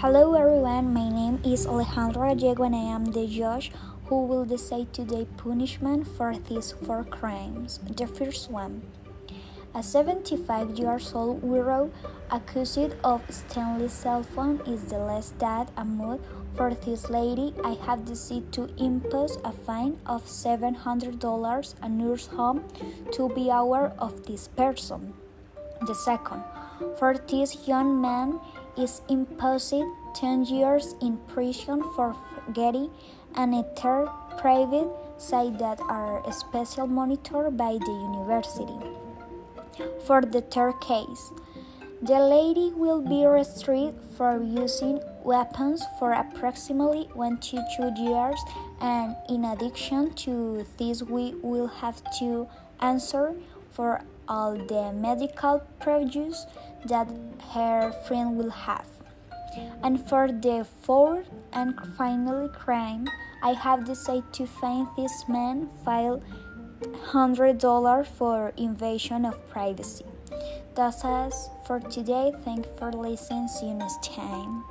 Hello everyone, my name is Alejandra Gallego and I am the judge who will decide today punishment for these four crimes. The first one. A 75 years old widow accused of stealing cell phone is the less that amount for this lady. I have decided to impose a fine of $700 a nurse home to be aware of this person. The second, for this young man is imposed 10 years in prison for getting and a third private site that are special monitored by the university. For the third case, the lady will be restricted for using weapons for approximately one to two years, and in addition to this, we will have to answer for all the medical produce that her friend will have. And for the fourth and final crime, I have decided to fine this man file $100 for invasion of privacy. That's us for today. Thank you for listening. See you next time.